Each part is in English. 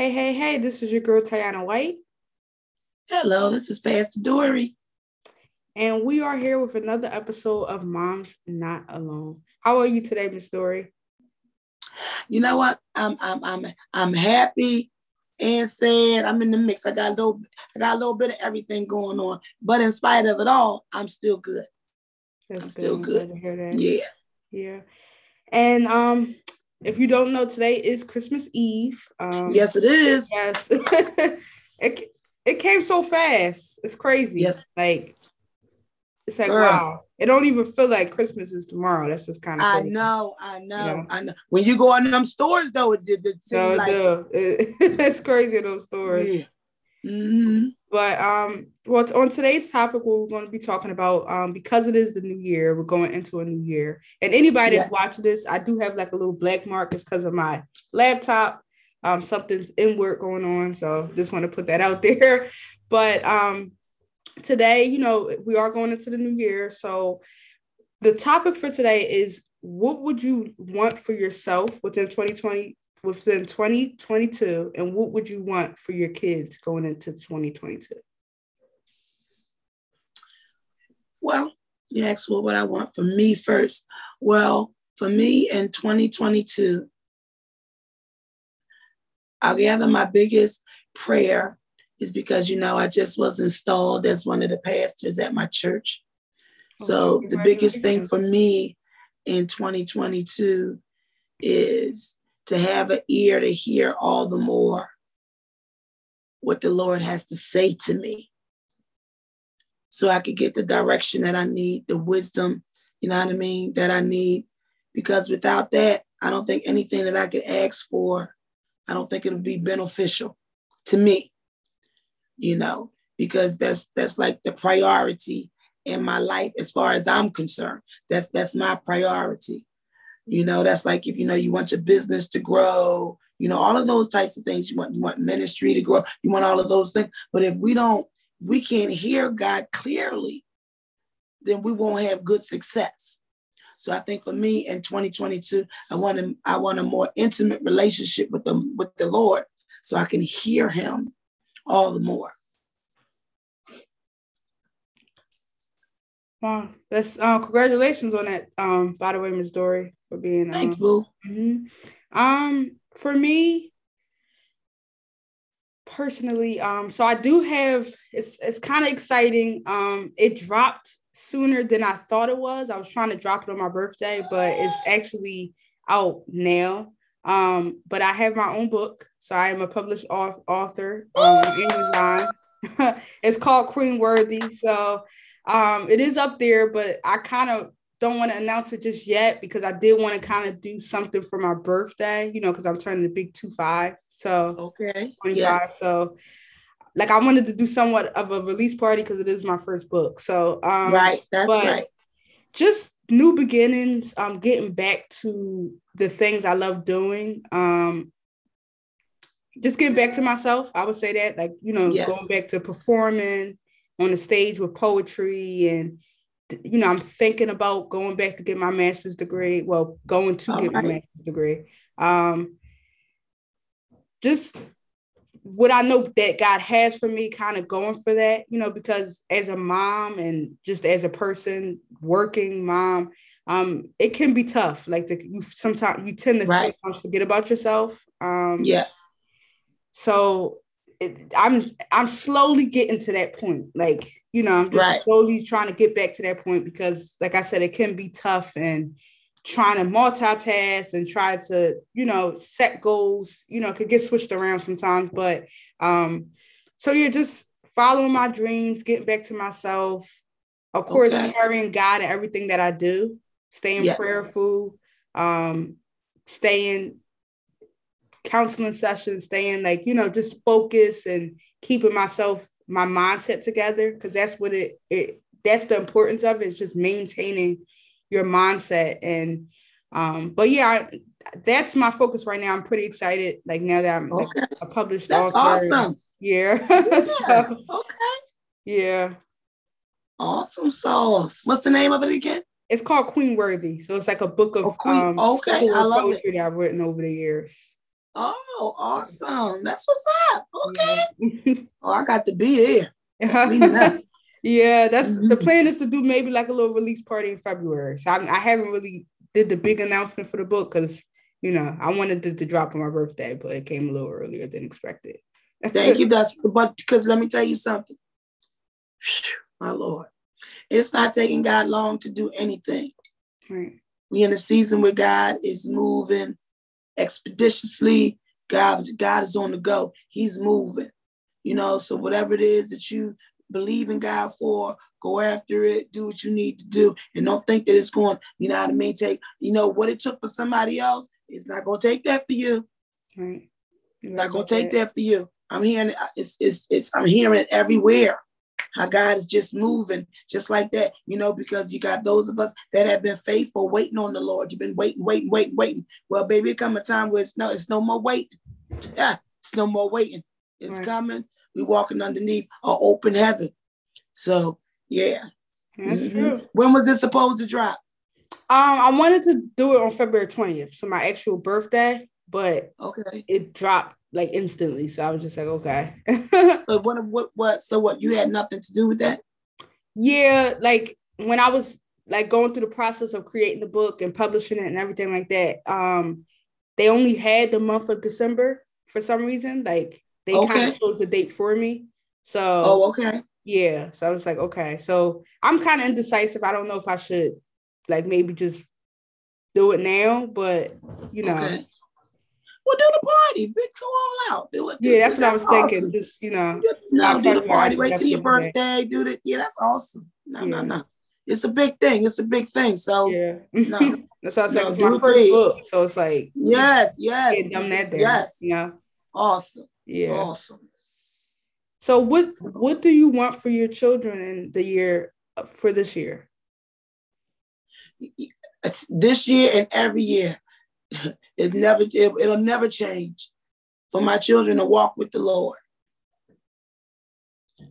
Hey, hey, hey, this is your girl Tiana White. Hello, this is Pastor Dory. And we are here with another episode of Moms Not Alone. How are you today, Miss Dory? You know what? I'm I'm I'm I'm happy and sad. I'm in the mix. I got a little I got a little bit of everything going on. But in spite of it all, I'm still good. That's I'm good. still good. Yeah. Yeah. And um if you don't know, today is Christmas Eve. Um, yes, it is. Yes, it it came so fast. It's crazy. Yes, like it's like Girl. wow. It don't even feel like Christmas is tomorrow. That's just kind of. I know, I know, yeah. I know. When you go in them stores, though, it did. It seem like it, it's crazy in those stores. Yeah. Mm-hmm. But um, well, on today's topic, we're going to be talking about um, because it is the new year, we're going into a new year. And anybody yes. that's watching this, I do have like a little black mark. It's because of my laptop. Um, something's in work going on, so just want to put that out there. But um, today, you know, we are going into the new year, so the topic for today is what would you want for yourself within 2020 within 2022 and what would you want for your kids going into 2022 well you asked well, what i want for me first. Well for me in 2022 i'll gather my biggest prayer is because you know i just was installed as one of the pastors at my church. Oh, so okay, the biggest thing for me in 2022 is to have an ear to hear all the more what the Lord has to say to me. So I could get the direction that I need, the wisdom, you know what I mean, that I need. Because without that, I don't think anything that I could ask for, I don't think it'll be beneficial to me, you know, because that's that's like the priority in my life as far as I'm concerned. That's that's my priority. You know, that's like if you know you want your business to grow, you know, all of those types of things. You want you want ministry to grow, you want all of those things. But if we don't, if we can't hear God clearly, then we won't have good success. So I think for me in 2022, I want to, I want a more intimate relationship with the with the Lord so I can hear him all the more. Wow, that's uh, congratulations on that. Um, by the way, Ms. Dory, for being. Thank um, you. Mm-hmm. Um, for me, personally, um, so I do have. It's it's kind of exciting. Um, it dropped sooner than I thought it was. I was trying to drop it on my birthday, but it's actually out now. Um, but I have my own book, so I am a published author um, on Amazon. it's called Queen Worthy. So um, it is up there, but I kind of don't want to announce it just yet because I did want to kind of do something for my birthday, you know, because I'm turning the big two five. So okay, 25. Yes. So like I wanted to do somewhat of a release party because it is my first book. So um right, that's right. Just new beginnings, um, getting back to the things I love doing. Um just getting back to myself. I would say that, like, you know, yes. going back to performing, on the stage with poetry and you know i'm thinking about going back to get my master's degree well going to get my master's degree. Um just what i know that god has for me kind of going for that you know because as a mom and just as a person working mom um it can be tough. Like the, you sometimes you tend to right. sometimes forget about yourself. Um yes. so it, I'm I'm slowly getting to that point. Like, you know, I'm just right. slowly trying to get back to that point because, like I said, it can be tough and trying to multitask and try to, you know, set goals, you know, could get switched around sometimes. But um, so you're just following my dreams, getting back to myself, of course, okay. carrying God in everything that I do, staying yes. prayerful, um, staying counseling sessions, staying like, you know, just focus and keeping myself, my mindset together. Cause that's what it, it that's the importance of it, is just maintaining your mindset. And um, but yeah, I, that's my focus right now. I'm pretty excited. Like now that I'm okay. like, a published that's author. Awesome. Yeah. yeah. so, okay. Yeah. Awesome sauce. What's the name of it again? It's called Queen Worthy. So it's like a book of oh, Queen. um okay. I love poetry it. that I've written over the years. Oh, awesome. That's what's up. Okay. Yeah. oh, I got to be here. yeah, that's mm-hmm. the plan is to do maybe like a little release party in February. So I, I haven't really did the big announcement for the book because you know I wanted it to drop on my birthday, but it came a little earlier than expected. Thank you. That's but because let me tell you something. My Lord. It's not taking God long to do anything. Right. We in a season where God is moving expeditiously. God, God is on the go. He's moving. You know, so whatever it is that you believe in God for, go after it, do what you need to do, and don't think that it's going, you know what I mean, take, you know, what it took for somebody else, it's not gonna take that for you. Right. It's not gonna take that for you. I'm hearing it, it's, it's it's I'm hearing it everywhere. How God is just moving just like that, you know, because you got those of us that have been faithful, waiting on the Lord. You've been waiting, waiting, waiting, waiting. Well, baby, it come a time where it's no, it's no more waiting. Yeah, it's no more waiting. It's right. coming. We walking underneath an open heaven. So yeah. That's mm-hmm. true. When was this supposed to drop? Um, I wanted to do it on February 20th, so my actual birthday, but okay, it dropped like instantly. So I was just like, okay. but what what what so what you had nothing to do with that? Yeah, like when I was like going through the process of creating the book and publishing it and everything like that, um, they only had the month of December for some reason. Like they okay. kind of chose the date for me. So oh okay. Yeah. So I was like, okay. So I'm kind of indecisive. I don't know if I should like maybe just do it now, but you know, okay. Well, do the party. Bitch, go all out. Do it. Do yeah, that's, that's what I was awesome. thinking. Just you know, no, do the party. Wait till your birthday. Do the yeah. That's awesome. No, yeah. no, no. It's a big thing. It's a big thing. So yeah, no. that's what I was no, saying. It's my first book, so it's like yes, yes, done that there. Yes, yeah. Awesome. Yeah. Awesome. So what what do you want for your children in the year uh, for this year? This year and every year. it never it, it'll never change for my children to walk with the Lord.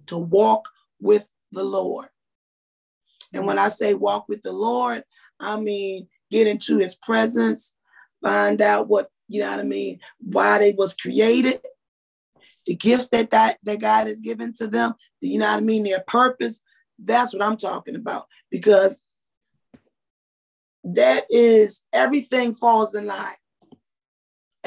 To walk with the Lord. And when I say walk with the Lord, I mean get into his presence, find out what, you know what I mean, why they was created, the gifts that, that, that God has given to them, you know what I mean, their purpose. That's what I'm talking about. Because that is everything falls in line.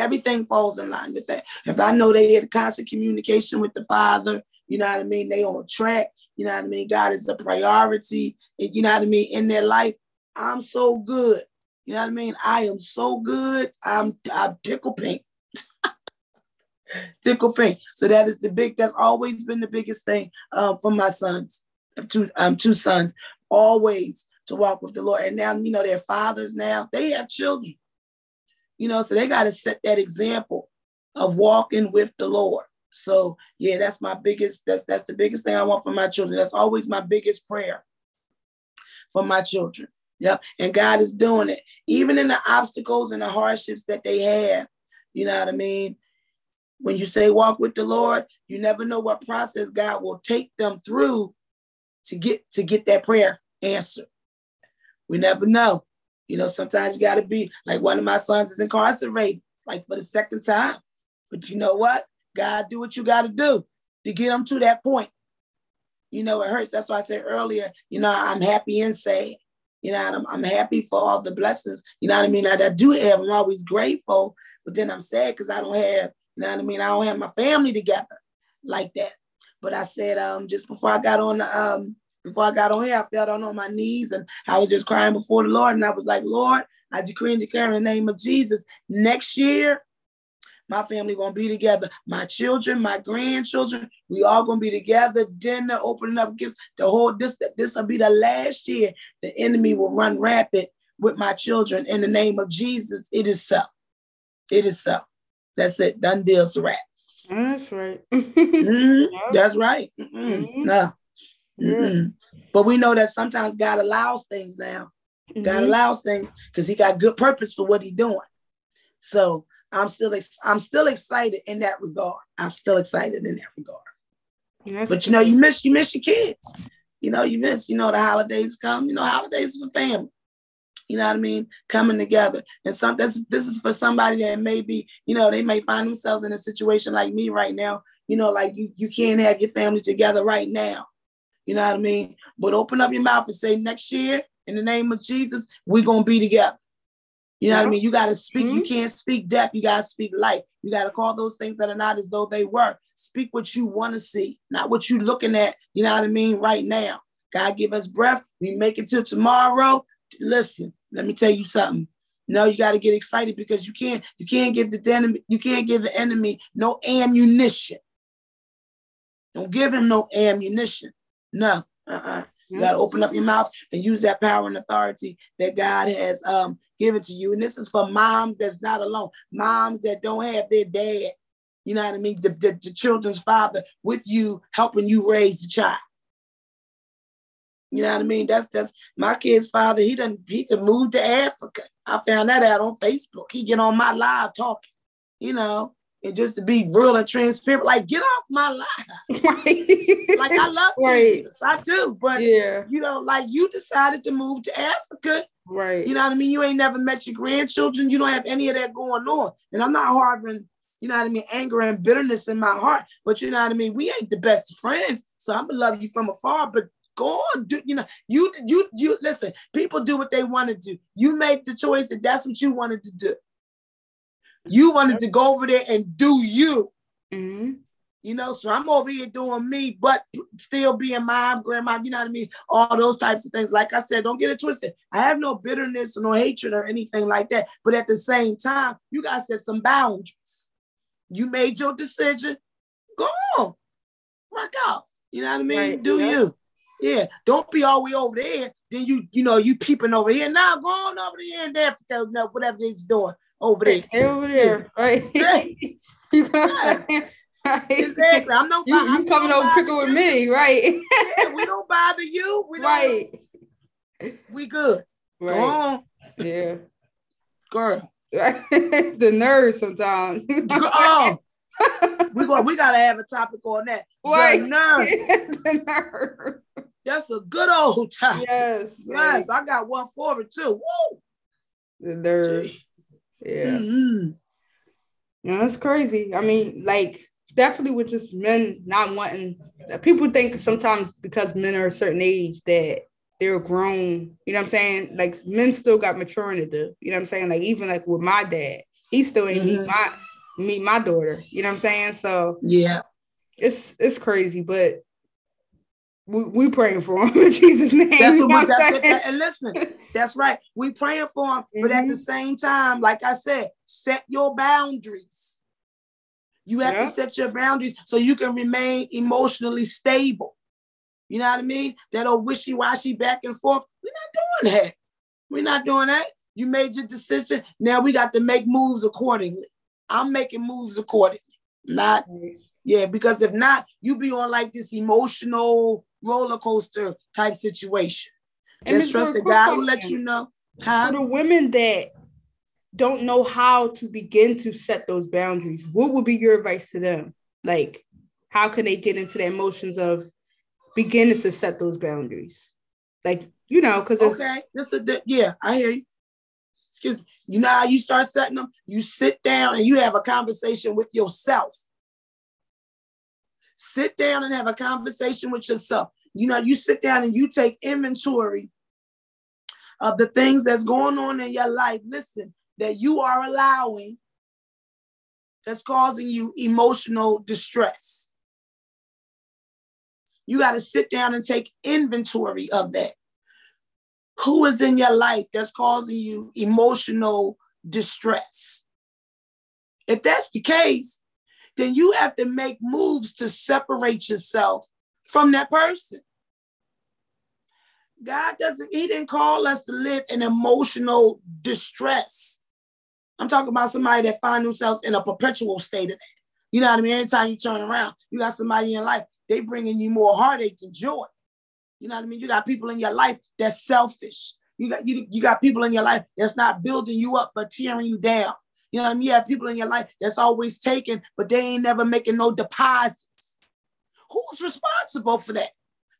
Everything falls in line with that. If I know they had constant communication with the Father, you know what I mean? They on track, you know what I mean? God is a priority, you know what I mean, in their life. I'm so good. You know what I mean? I am so good. I'm I'm tickle pink. tickle pink. So that is the big, that's always been the biggest thing um, for my sons. Two um two sons. Always to walk with the Lord. And now, you know, they're fathers now, they have children, you know, so they got to set that example of walking with the Lord. So yeah, that's my biggest, that's that's the biggest thing I want for my children. That's always my biggest prayer for my children. Yep. And God is doing it. Even in the obstacles and the hardships that they have. You know what I mean? When you say walk with the Lord, you never know what process God will take them through to get to get that prayer answered. We never know. You know, sometimes you got to be like one of my sons is incarcerated, like for the second time. But you know what? God, do what you got to do to get them to that point. You know, it hurts. That's why I said earlier, you know, I'm happy and sad. You know, I'm, I'm happy for all the blessings. You know what I mean? I, I do have. I'm always grateful, but then I'm sad because I don't have, you know what I mean? I don't have my family together like that. But I said, um, just before I got on the um before I got on here, I fell down on my knees and I was just crying before the Lord. And I was like, Lord, I decree and declare in the name of Jesus, next year, my family gonna be together. My children, my grandchildren, we all gonna be together. Dinner, opening up gifts. The whole this this will be the last year the enemy will run rapid with my children. In the name of Jesus, it is so. It is so. That's it. Done deal, wrap. That's right. mm-hmm. That's right. Mm-hmm. No, Mm-mm. But we know that sometimes God allows things now. Mm-hmm. God allows things because He got good purpose for what He's doing. So I'm still ex- I'm still excited in that regard. I'm still excited in that regard. Yes. But you know, you miss you miss your kids. You know, you miss you know the holidays come. You know, holidays for family. You know what I mean? Coming together. And some this, this is for somebody that maybe, you know, they may find themselves in a situation like me right now. You know, like you you can't have your family together right now. You know what I mean? But open up your mouth and say next year, in the name of Jesus, we're gonna be together. You know what I mean? You got to speak. Mm-hmm. You can't speak death. You got to speak life. You got to call those things that are not as though they were. Speak what you want to see, not what you're looking at. You know what I mean? Right now. God give us breath. We make it till tomorrow. Listen, let me tell you something. No, you got to get excited because you can't. You can't give the enemy. You can't give the enemy no ammunition. Don't give him no ammunition. No. Uh-uh. You got to open up your mouth and use that power and authority that God has um, given to you. And this is for moms that's not alone, moms that don't have their dad, you know what I mean, the, the, the children's father with you, helping you raise the child. You know what I mean? That's that's my kid's father. He done he done moved to Africa. I found that out on Facebook. He get on my live talking, you know, and just to be real and transparent, like get off my life. Right. like I love right. Jesus, I do, but yeah, you know, like you decided to move to Africa, right? You know what I mean? You ain't never met your grandchildren. You don't have any of that going on, and I'm not harboring. You know what I mean? Anger and bitterness in my heart, but you know what I mean. We ain't the best friends, so I'm gonna love you from afar. But go on, do you know? You you you listen. People do what they want to do. You make the choice that that's what you wanted to do. You wanted to go over there and do you. Mm-hmm. You know, so I'm over here doing me, but still being mom, grandma, you know what I mean? All those types of things. Like I said, don't get it twisted. I have no bitterness or no hatred or anything like that. But at the same time, you guys set some boundaries. You made your decision. Go on. Rock out. You know what I mean? Right. Do yeah. you. Yeah. Don't be all the way over there. Then you, you know, you peeping over here. Now go on over there in Africa, whatever they're doing over there. Stay over there, right? you know what I'm saying? Right. Exactly. I'm no. You, you I'm coming over picking with me, right? yeah, we don't bother you. We right. We good. Right. Go on. Yeah. Girl. the nerves sometimes. oh. we go. We gotta have a topic on that. Right. The nerve. the nerve. That's a good old time. Yes. Yes. Like, I got one for it too. Woo. The nerve. Yeah. Mm-hmm. Yeah, that's crazy. I mean, like definitely with just men not wanting people think sometimes because men are a certain age that they're grown, you know what I'm saying? Like men still got maturing to do. You know what I'm saying? Like even like with my dad, he still ain't mm-hmm. meet my meet my daughter. You know what I'm saying? So yeah, it's it's crazy, but we, we praying for him in Jesus' name. That's what, that's what that, and listen, that's right. We praying for him, mm-hmm. but at the mm-hmm. same time, like I said, set your boundaries. You have to set your boundaries so you can remain emotionally stable. You know what I mean? That old wishy-washy back and forth. We're not doing that. We're not doing that. You made your decision. Now we got to make moves accordingly. I'm making moves accordingly. Not, yeah, because if not, you be on like this emotional roller coaster type situation. And Just trust that God will let you know. Huh? For the women that don't know how to begin to set those boundaries, what would be your advice to them? Like, how can they get into the emotions of beginning to set those boundaries? Like, you know, because okay, this a yeah, I hear you. Excuse me. You know how you start setting them? You sit down and you have a conversation with yourself. Sit down and have a conversation with yourself. You know, you sit down and you take inventory of the things that's going on in your life. Listen, that you are allowing that's causing you emotional distress. You got to sit down and take inventory of that. Who is in your life that's causing you emotional distress? If that's the case, then you have to make moves to separate yourself from that person. God doesn't, He didn't call us to live in emotional distress. I'm talking about somebody that find themselves in a perpetual state of that. You know what I mean? Anytime you turn around, you got somebody in life, they bringing you more heartache than joy. You know what I mean? You got people in your life that's selfish. You got you, you got people in your life that's not building you up but tearing you down. You know what I mean? You have people in your life that's always taking, but they ain't never making no deposits. Who's responsible for that?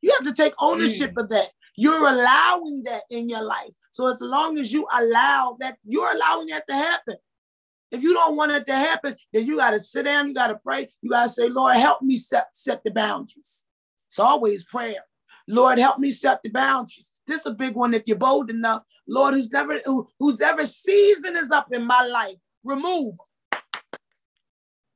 You have to take ownership mm. of that. You're allowing that in your life. So as long as you allow that, you're allowing that to happen. If you don't want it to happen, then you got to sit down, you got to pray, you got to say, Lord, help me set, set the boundaries. It's always prayer. Lord, help me set the boundaries. This is a big one if you're bold enough. Lord, who's never who, who's ever season is up in my life, remove. them.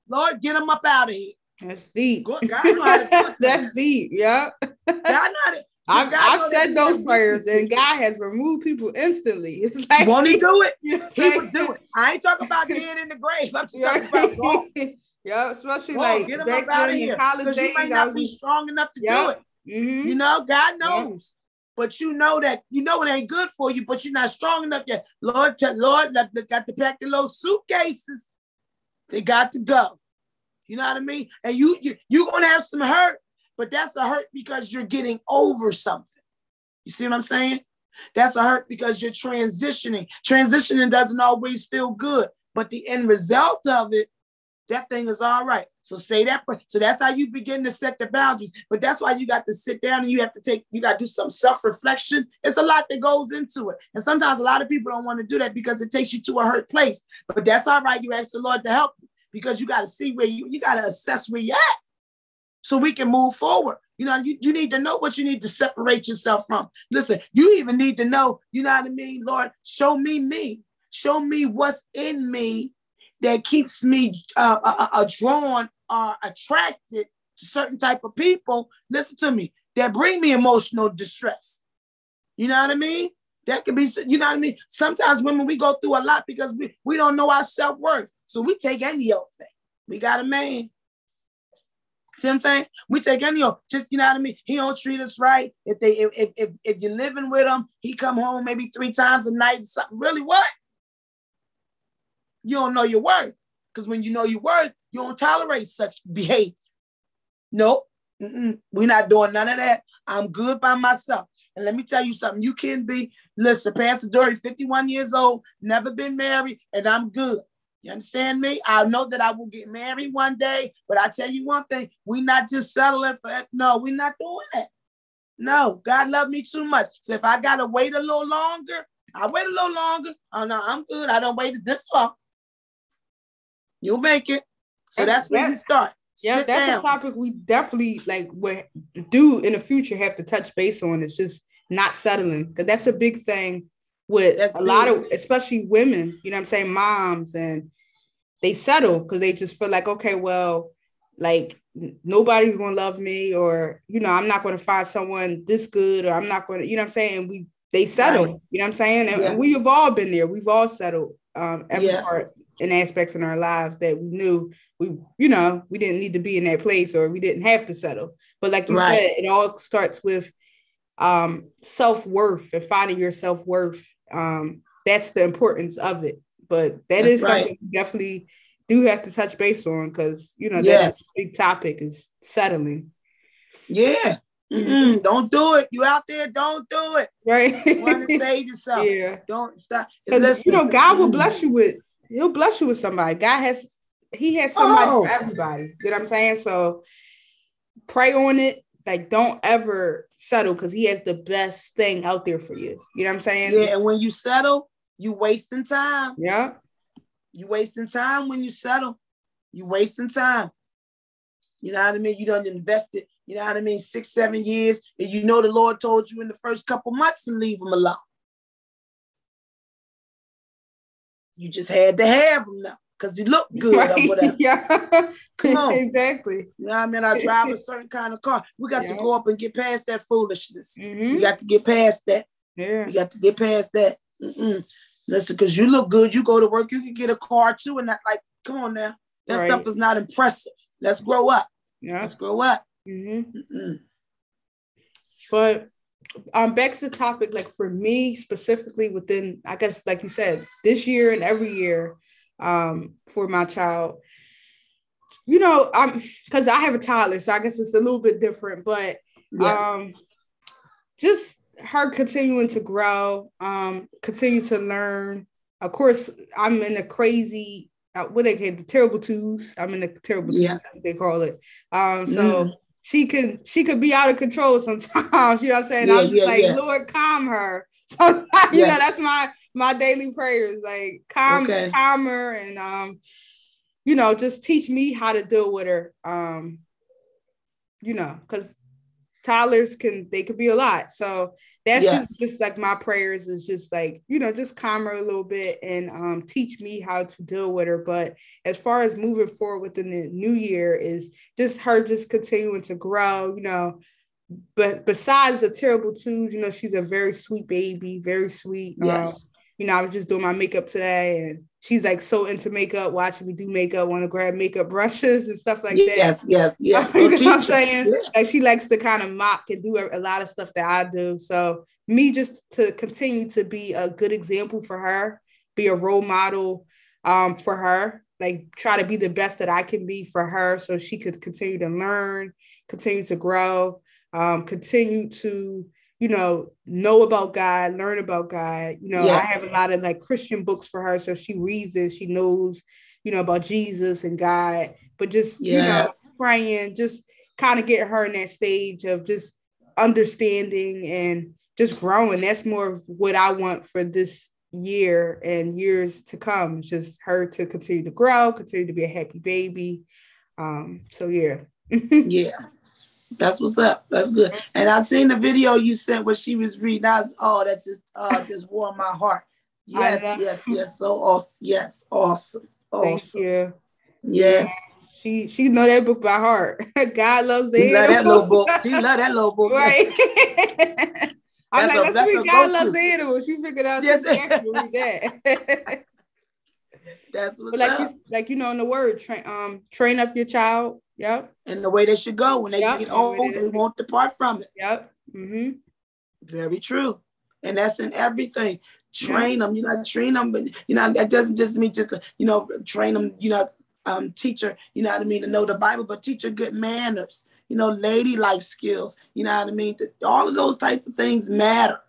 Lord, get them up out of here. That's deep. God know how to that. That's deep. Yeah. God know I've, I've said those prayers and God has removed people instantly. It's like won't he do it? You know he would do it. I ain't talking about dead in the grave. I'm just talking about God. yeah, especially like get him up out of here. College days, you might not be strong enough to yep. do it. Mm-hmm. You know, God knows. But you know that you know it ain't good for you, but you're not strong enough yet. Lord, t- Lord, they got to pack the little suitcases. They got to go. You know what I mean? And you you you're gonna have some hurt, but that's a hurt because you're getting over something. You see what I'm saying? That's a hurt because you're transitioning. Transitioning doesn't always feel good, but the end result of it, that thing is all right. So say that. So that's how you begin to set the boundaries. But that's why you got to sit down and you have to take, you got to do some self-reflection. It's a lot that goes into it. And sometimes a lot of people don't want to do that because it takes you to a hurt place. But that's all right. You ask the Lord to help you because you got to see where you, you got to assess where you're at so we can move forward. You know, you, you need to know what you need to separate yourself from. Listen, you even need to know, you know what I mean? Lord, show me me. Show me what's in me that keeps me uh, uh, uh, uh drawn or attracted to certain type of people. Listen to me, that bring me emotional distress. You know what I mean? That could be, you know what I mean? Sometimes women, we go through a lot because we, we don't know our self-worth. So we take any old thing. We got a man. See what I'm saying? We take any old, just you know what I mean. He don't treat us right. If they if if if you're living with him, he come home maybe three times a night. Something really what? You don't know your worth because when you know your worth, you don't tolerate such behavior. Nope. Mm-mm. We're not doing none of that. I'm good by myself. And let me tell you something. You can be, listen, Pastor Dory, 51 years old, never been married, and I'm good. You understand me? I know that I will get married one day, but I tell you one thing, we not just settling for it. no, we're not doing that. No, God love me too much. So if I gotta wait a little longer, I wait a little longer. Oh no, I'm good. I don't wait this long. You'll make it. So that's, that's where we start. Yeah, Sit that's down. a topic we definitely like we do in the future have to touch base on. It's just not settling because that's a big thing with that's a big. lot of especially women, you know I'm saying, moms and they settle because they just feel like, okay, well, like nobody's gonna love me, or you know, I'm not gonna find someone this good, or I'm not gonna, you know I'm saying? We they settle, right. you know I'm saying? And, yeah. we have all been there, we've all settled um every yes. part and aspects in our lives that we knew we, you know, we didn't need to be in that place or we didn't have to settle. But like you right. said, it all starts with um, self worth and finding your self worth. Um, that's the importance of it. But that that's is right. something we definitely do have to touch base on because you know yes. that big topic is settling. Yeah. Mm-hmm. Don't do it. You out there, don't do it. Right. You want to save yourself. Yeah. Don't stop. Because you know, God will bless you with he'll bless you with somebody. God has he has somebody oh. for everybody. You know what I'm saying? So pray on it. Like don't ever settle because he has the best thing out there for you. You know what I'm saying? Yeah, and when you settle, you wasting time. Yeah. You wasting time when you settle. You wasting time. You know what I mean? You don't invest it, you know what I mean, six, seven years, and you know the Lord told you in the first couple months to leave them alone. You just had to have them now because he looked good right. or whatever. yeah. Come on. exactly. You know what I mean? I drive a certain kind of car. We got yeah. to go up and get past that foolishness. Mm-hmm. We got to get past that. Yeah. We got to get past that. Mm-mm. Listen, because you look good. You go to work, you can get a car too. And that, like, come on now. That right. stuff is not impressive. Let's grow up. Yeah. Let's grow up. Mm-hmm. But um back to the topic, like for me specifically within, I guess, like you said, this year and every year, um, for my child. You know, I'm because I have a toddler, so I guess it's a little bit different, but yes. um, just her continuing to grow, um, continue to learn. Of course, I'm in a crazy uh, what they call the terrible twos. I'm in the terrible twos, yeah. they call it. Um, so mm. She can she could be out of control sometimes. You know what I'm saying? Yeah, I'm yeah, like, yeah. Lord, calm her. So yes. you know, that's my my daily prayers. Like calm, okay. calm her and um, you know, just teach me how to deal with her. Um, you know, because toddlers can they could be a lot. So that's yes. just, just like my prayers is just like you know just calm her a little bit and um, teach me how to deal with her. But as far as moving forward within the new year is just her just continuing to grow you know. But besides the terrible twos you know she's a very sweet baby very sweet yes you know, I was just doing my makeup today and she's like so into makeup, watching me do makeup, want to grab makeup brushes and stuff like that. Yes, yes, yes. you know what I'm saying? Yeah. Like she likes to kind of mock and do a, a lot of stuff that I do. So me just to continue to be a good example for her, be a role model um, for her, like try to be the best that I can be for her so she could continue to learn, continue to grow, um, continue to you know, know about God, learn about God. You know, yes. I have a lot of like Christian books for her. So she reads it, she knows, you know, about Jesus and God, but just, yes. you know, praying, just kind of get her in that stage of just understanding and just growing. That's more of what I want for this year and years to come. Just her to continue to grow, continue to be a happy baby. Um, so yeah. yeah. That's what's up. That's good. And I seen the video you sent where she was reading. I was, oh, that just uh just warmed my heart. Yes, yes, yes. So awesome. Yes, awesome. Awesome. Thank you. Yes. She she know that book by heart. God loves the she love that little book. She love that little book. Right. I'm like, a, let's read God loves the animal. She figured out yes. that. That's like up. You, like you know in the word, train um train up your child Yep. And the way they should go when they yep. get old, they won't depart from it. Yep. Mm-hmm. Very true. And that's in everything. Train them, you know, train them, but you know, that doesn't just mean just, you know, train them, you know, um, teacher, you know what I mean, to know the Bible, but teach teacher good manners, you know, ladylike skills, you know what I mean? All of those types of things matter.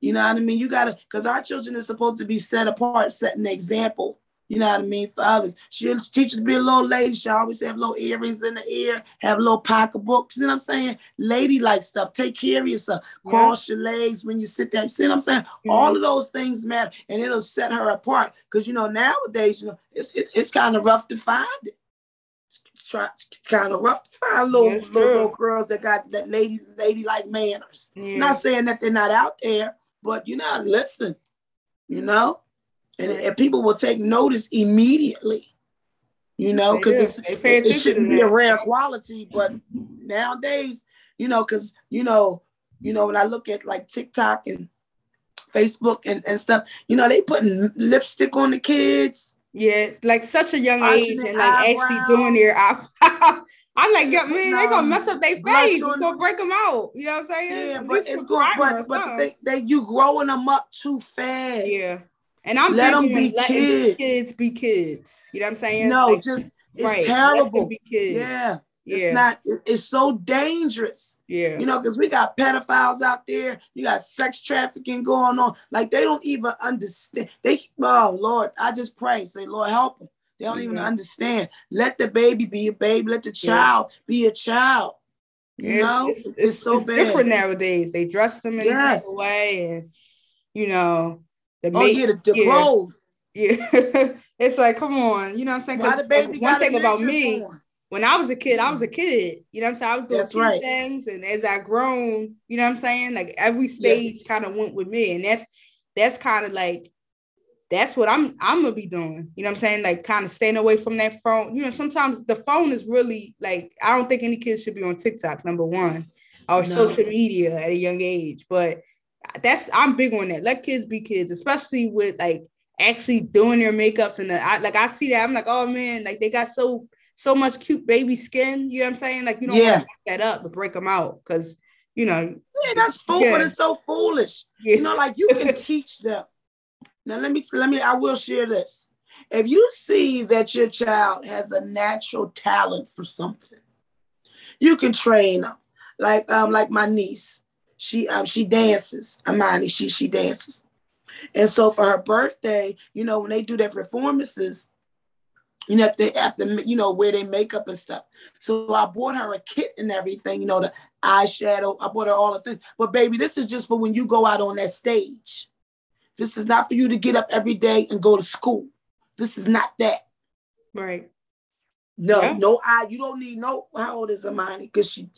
You know what I mean? You gotta, because our children are supposed to be set apart, setting an example you know what I mean, for others. She'll teach you to be a little lady. She always have little earrings in the ear, have a little pocketbooks. You know what I'm saying? Ladylike stuff. Take care of yourself. Yeah. Cross your legs when you sit down. You see what I'm saying? Mm-hmm. All of those things matter, and it'll set her apart. Because you know nowadays, you know, it's it's, it's kind of rough to find it. Try, kind of rough to find little, little, little girls that got that lady ladylike manners. Yeah. Not saying that they're not out there, but you know, listen, you know and, and people will take notice immediately you know, because it, it shouldn't be a rare quality, but nowadays, you know, because you know, you know, when I look at like TikTok and Facebook and, and stuff, you know, they putting lipstick on the kids. Yeah, like such a young age and like eyebrow. actually doing their I'm like, yeah, man, they gonna mess up their face. It's gonna break them out. You know what I'm saying? Yeah, but it's going, but, but they, they, you growing them up too fast. Yeah. And I'm let them be kids. kids be kids. You know what I'm saying? No, like, just it's right. terrible. Be kids. Yeah. Yeah. It's not, it's so dangerous. Yeah. You know, because we got pedophiles out there, you got sex trafficking going on. Like they don't even understand. They, oh Lord, I just pray, say, Lord, help them. They don't even mm-hmm. understand. Let the baby be a baby, let the child yeah. be a child. You know, it's, it's, it's so it's different nowadays. They dress them in yes. a different way, and you know, the oh yeah, the, the yeah. clothes. Yeah, it's like, come on, you know what I'm saying? Because one thing about me, on. when I was a kid, I was a mm-hmm. kid. You know what I'm saying? I was doing that's right. things, and as I grown, you know what I'm saying? Like every stage yes. kind of went with me, and that's that's kind of like that's what I'm I'm gonna be doing. You know what I'm saying? Like kind of staying away from that phone. You know, sometimes the phone is really like I don't think any kids should be on TikTok, number one, or no. social media at a young age. But that's I'm big on that. Let kids be kids, especially with like actually doing their makeups and the, I like I see that I'm like, oh man, like they got so so much cute baby skin. You know what I'm saying? Like you don't yeah. want to that up to break them out because you know. Yeah, that's foolish. Yeah. It's so foolish. Yeah. You know, like you can teach them. Now let me let me I will share this. If you see that your child has a natural talent for something, you can train them. Like um like my niece, she um she dances. Amani, she she dances. And so for her birthday, you know, when they do their performances, you know, if they have to, you know, wear their makeup and stuff. So I bought her a kit and everything, you know, the eyeshadow. I bought her all the things. But baby, this is just for when you go out on that stage. This is not for you to get up every day and go to school. This is not that. Right. No, yeah. no I. You don't need no. How old is Amani? Because she,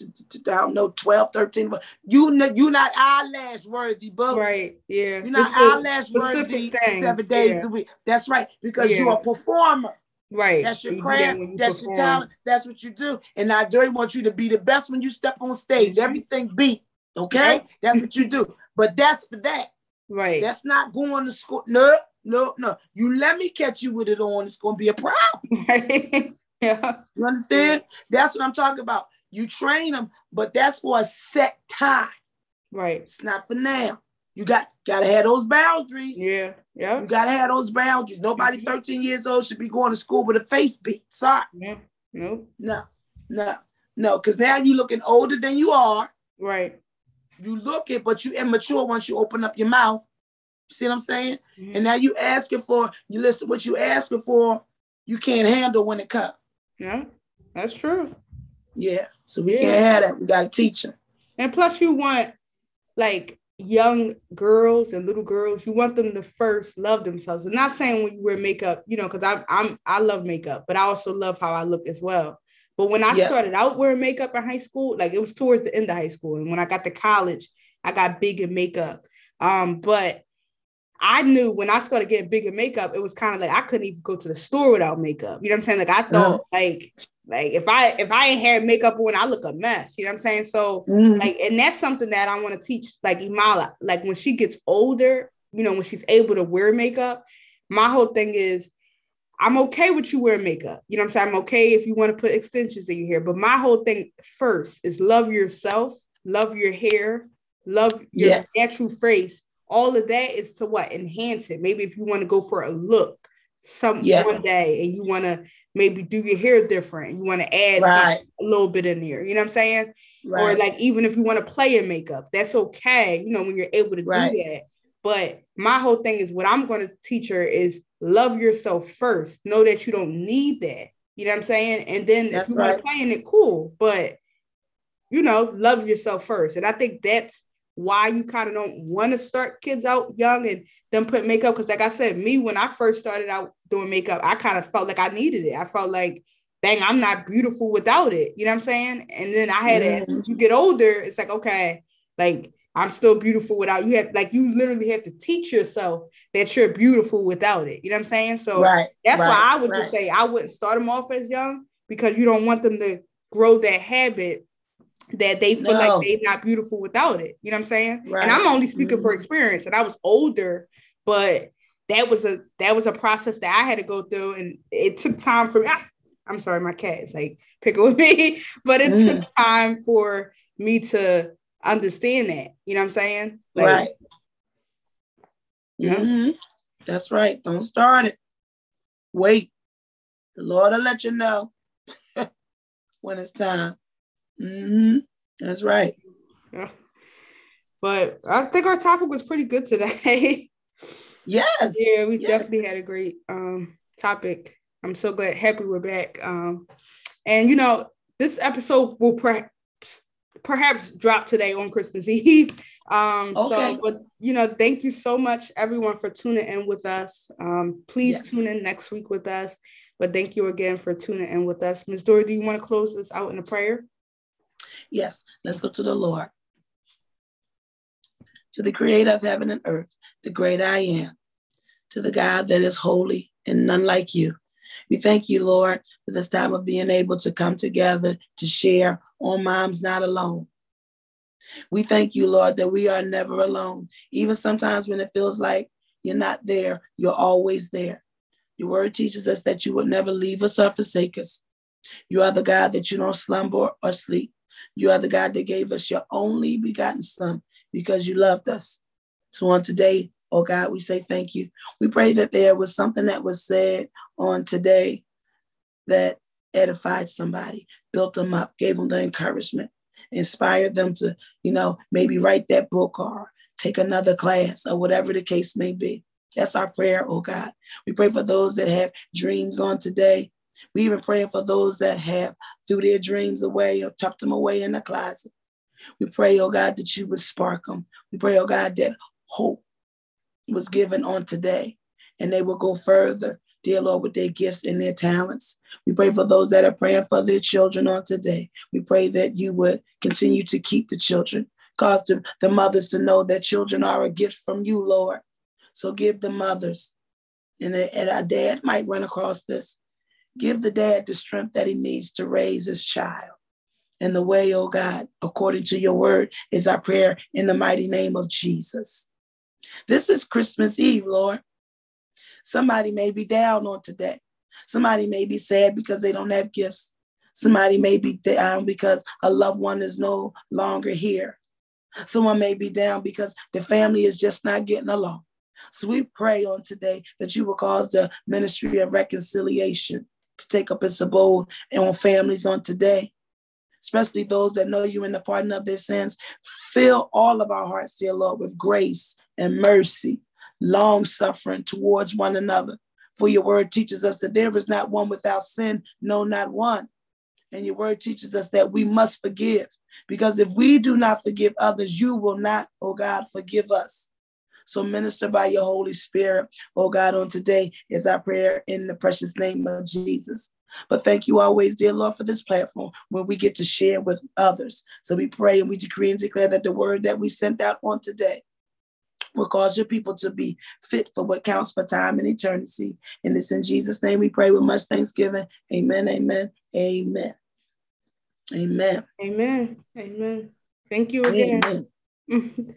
I don't know, 12, 13. But you, know, you're not eyelash worthy, but right, yeah. You're not eyelash worthy things. seven days yeah. a week. That's right, because yeah. you're a performer. Right. That's your craft. That that's perform. your talent. That's what you do. And I do want you to be the best when you step on stage. Mm-hmm. Everything beat. Okay? That's what you do. But that's for that. Right. That's not going to school. No, no, no. You let me catch you with it on. It's going to be a problem. Right. yeah. You understand? That's what I'm talking about. You train them, but that's for a set time. Right. It's not for now. You got gotta have those boundaries. Yeah, yeah. You gotta have those boundaries. Nobody mm-hmm. 13 years old should be going to school with a face beat. Sorry. Yeah. No. No. No. No. Because now you're looking older than you are. Right. You look it, but you immature once you open up your mouth. See what I'm saying? Mm-hmm. And now you asking for, you listen what you asking for, you can't handle when it comes. Yeah, that's true. Yeah. So we yeah. can't have that. We gotta teach them. And plus you want like young girls and little girls, you want them to first love themselves. And not saying when you wear makeup, you know, because I'm I'm I love makeup, but I also love how I look as well. But when I yes. started out wearing makeup in high school, like it was towards the end of high school. And when I got to college, I got big in makeup. Um, but I knew when I started getting bigger makeup, it was kind of like I couldn't even go to the store without makeup. You know what I'm saying? Like I thought, mm-hmm. like, like if I if I ain't had makeup on, I look a mess. You know what I'm saying? So mm-hmm. like, and that's something that I want to teach, like Imala. Like when she gets older, you know, when she's able to wear makeup, my whole thing is I'm okay with you wearing makeup. You know what I'm saying? I'm okay if you want to put extensions in your hair. But my whole thing first is love yourself, love your hair, love your yes. natural face all of that is to what enhance it maybe if you want to go for a look some yes. one day and you want to maybe do your hair different you want to add right. a little bit in there you know what i'm saying right. or like even if you want to play in makeup that's okay you know when you're able to right. do that but my whole thing is what i'm going to teach her is love yourself first know that you don't need that you know what i'm saying and then that's if you want to play in it cool but you know love yourself first and i think that's why you kind of don't want to start kids out young and then put makeup. Because, like I said, me, when I first started out doing makeup, I kind of felt like I needed it. I felt like, dang, I'm not beautiful without it. You know what I'm saying? And then I had mm-hmm. as you get older, it's like, okay, like I'm still beautiful without you have like you literally have to teach yourself that you're beautiful without it. You know what I'm saying? So right, that's right, why I would right. just say I wouldn't start them off as young because you don't want them to grow that habit that they feel no. like they're not beautiful without it. You know what I'm saying? Right. And I'm only speaking mm-hmm. for experience. And I was older, but that was a that was a process that I had to go through, and it took time for me. I, I'm sorry, my cat is like picking with me, but it mm. took time for me to understand that. You know what I'm saying? Like, right. Yeah. Mm-hmm. That's right. Don't start it. Wait. The Lord will let you know when it's time. Mm-hmm. That's right. Yeah. But I think our topic was pretty good today. yes. Yeah, we yes. definitely had a great um topic. I'm so glad happy we're back. Um and you know, this episode will perhaps perhaps drop today on Christmas Eve. Um okay. so but you know, thank you so much everyone for tuning in with us. Um please yes. tune in next week with us. But thank you again for tuning in with us. Ms. Dory, do you want to close this out in a prayer? Yes, let's go to the Lord. To the creator of heaven and earth, the great I am, to the God that is holy and none like you. We thank you, Lord, for this time of being able to come together to share on Moms Not Alone. We thank you, Lord, that we are never alone. Even sometimes when it feels like you're not there, you're always there. Your word teaches us that you would never leave us or forsake us. You are the God that you don't slumber or sleep. You are the God that gave us your only begotten Son because you loved us. So on today, oh God, we say thank you. We pray that there was something that was said on today that edified somebody, built them up, gave them the encouragement, inspired them to, you know, maybe write that book or take another class or whatever the case may be. That's our prayer, oh God. We pray for those that have dreams on today We even praying for those that have threw their dreams away or tucked them away in the closet. We pray, oh God, that you would spark them. We pray, oh God, that hope was given on today and they will go further, dear Lord, with their gifts and their talents. We pray for those that are praying for their children on today. We pray that you would continue to keep the children, cause the, the mothers to know that children are a gift from you, Lord. So give the mothers, and, and our dad might run across this. Give the dad the strength that he needs to raise his child. And the way, oh God, according to your word, is our prayer in the mighty name of Jesus. This is Christmas Eve, Lord. Somebody may be down on today. Somebody may be sad because they don't have gifts. Somebody may be down because a loved one is no longer here. Someone may be down because the family is just not getting along. So we pray on today that you will cause the ministry of reconciliation to take up its abode on families on today, especially those that know you in the pardon of their sins. Fill all of our hearts, dear Lord, with grace and mercy, long suffering towards one another. For your word teaches us that there is not one without sin, no, not one. And your word teaches us that we must forgive because if we do not forgive others, you will not, oh God, forgive us. So minister by your Holy Spirit, oh God, on today is our prayer in the precious name of Jesus. But thank you always, dear Lord, for this platform where we get to share with others. So we pray and we decree and declare that the word that we sent out on today will cause your people to be fit for what counts for time and eternity. And it's in Jesus' name we pray with much thanksgiving. Amen, amen, amen. Amen. Amen. Amen. Thank you again.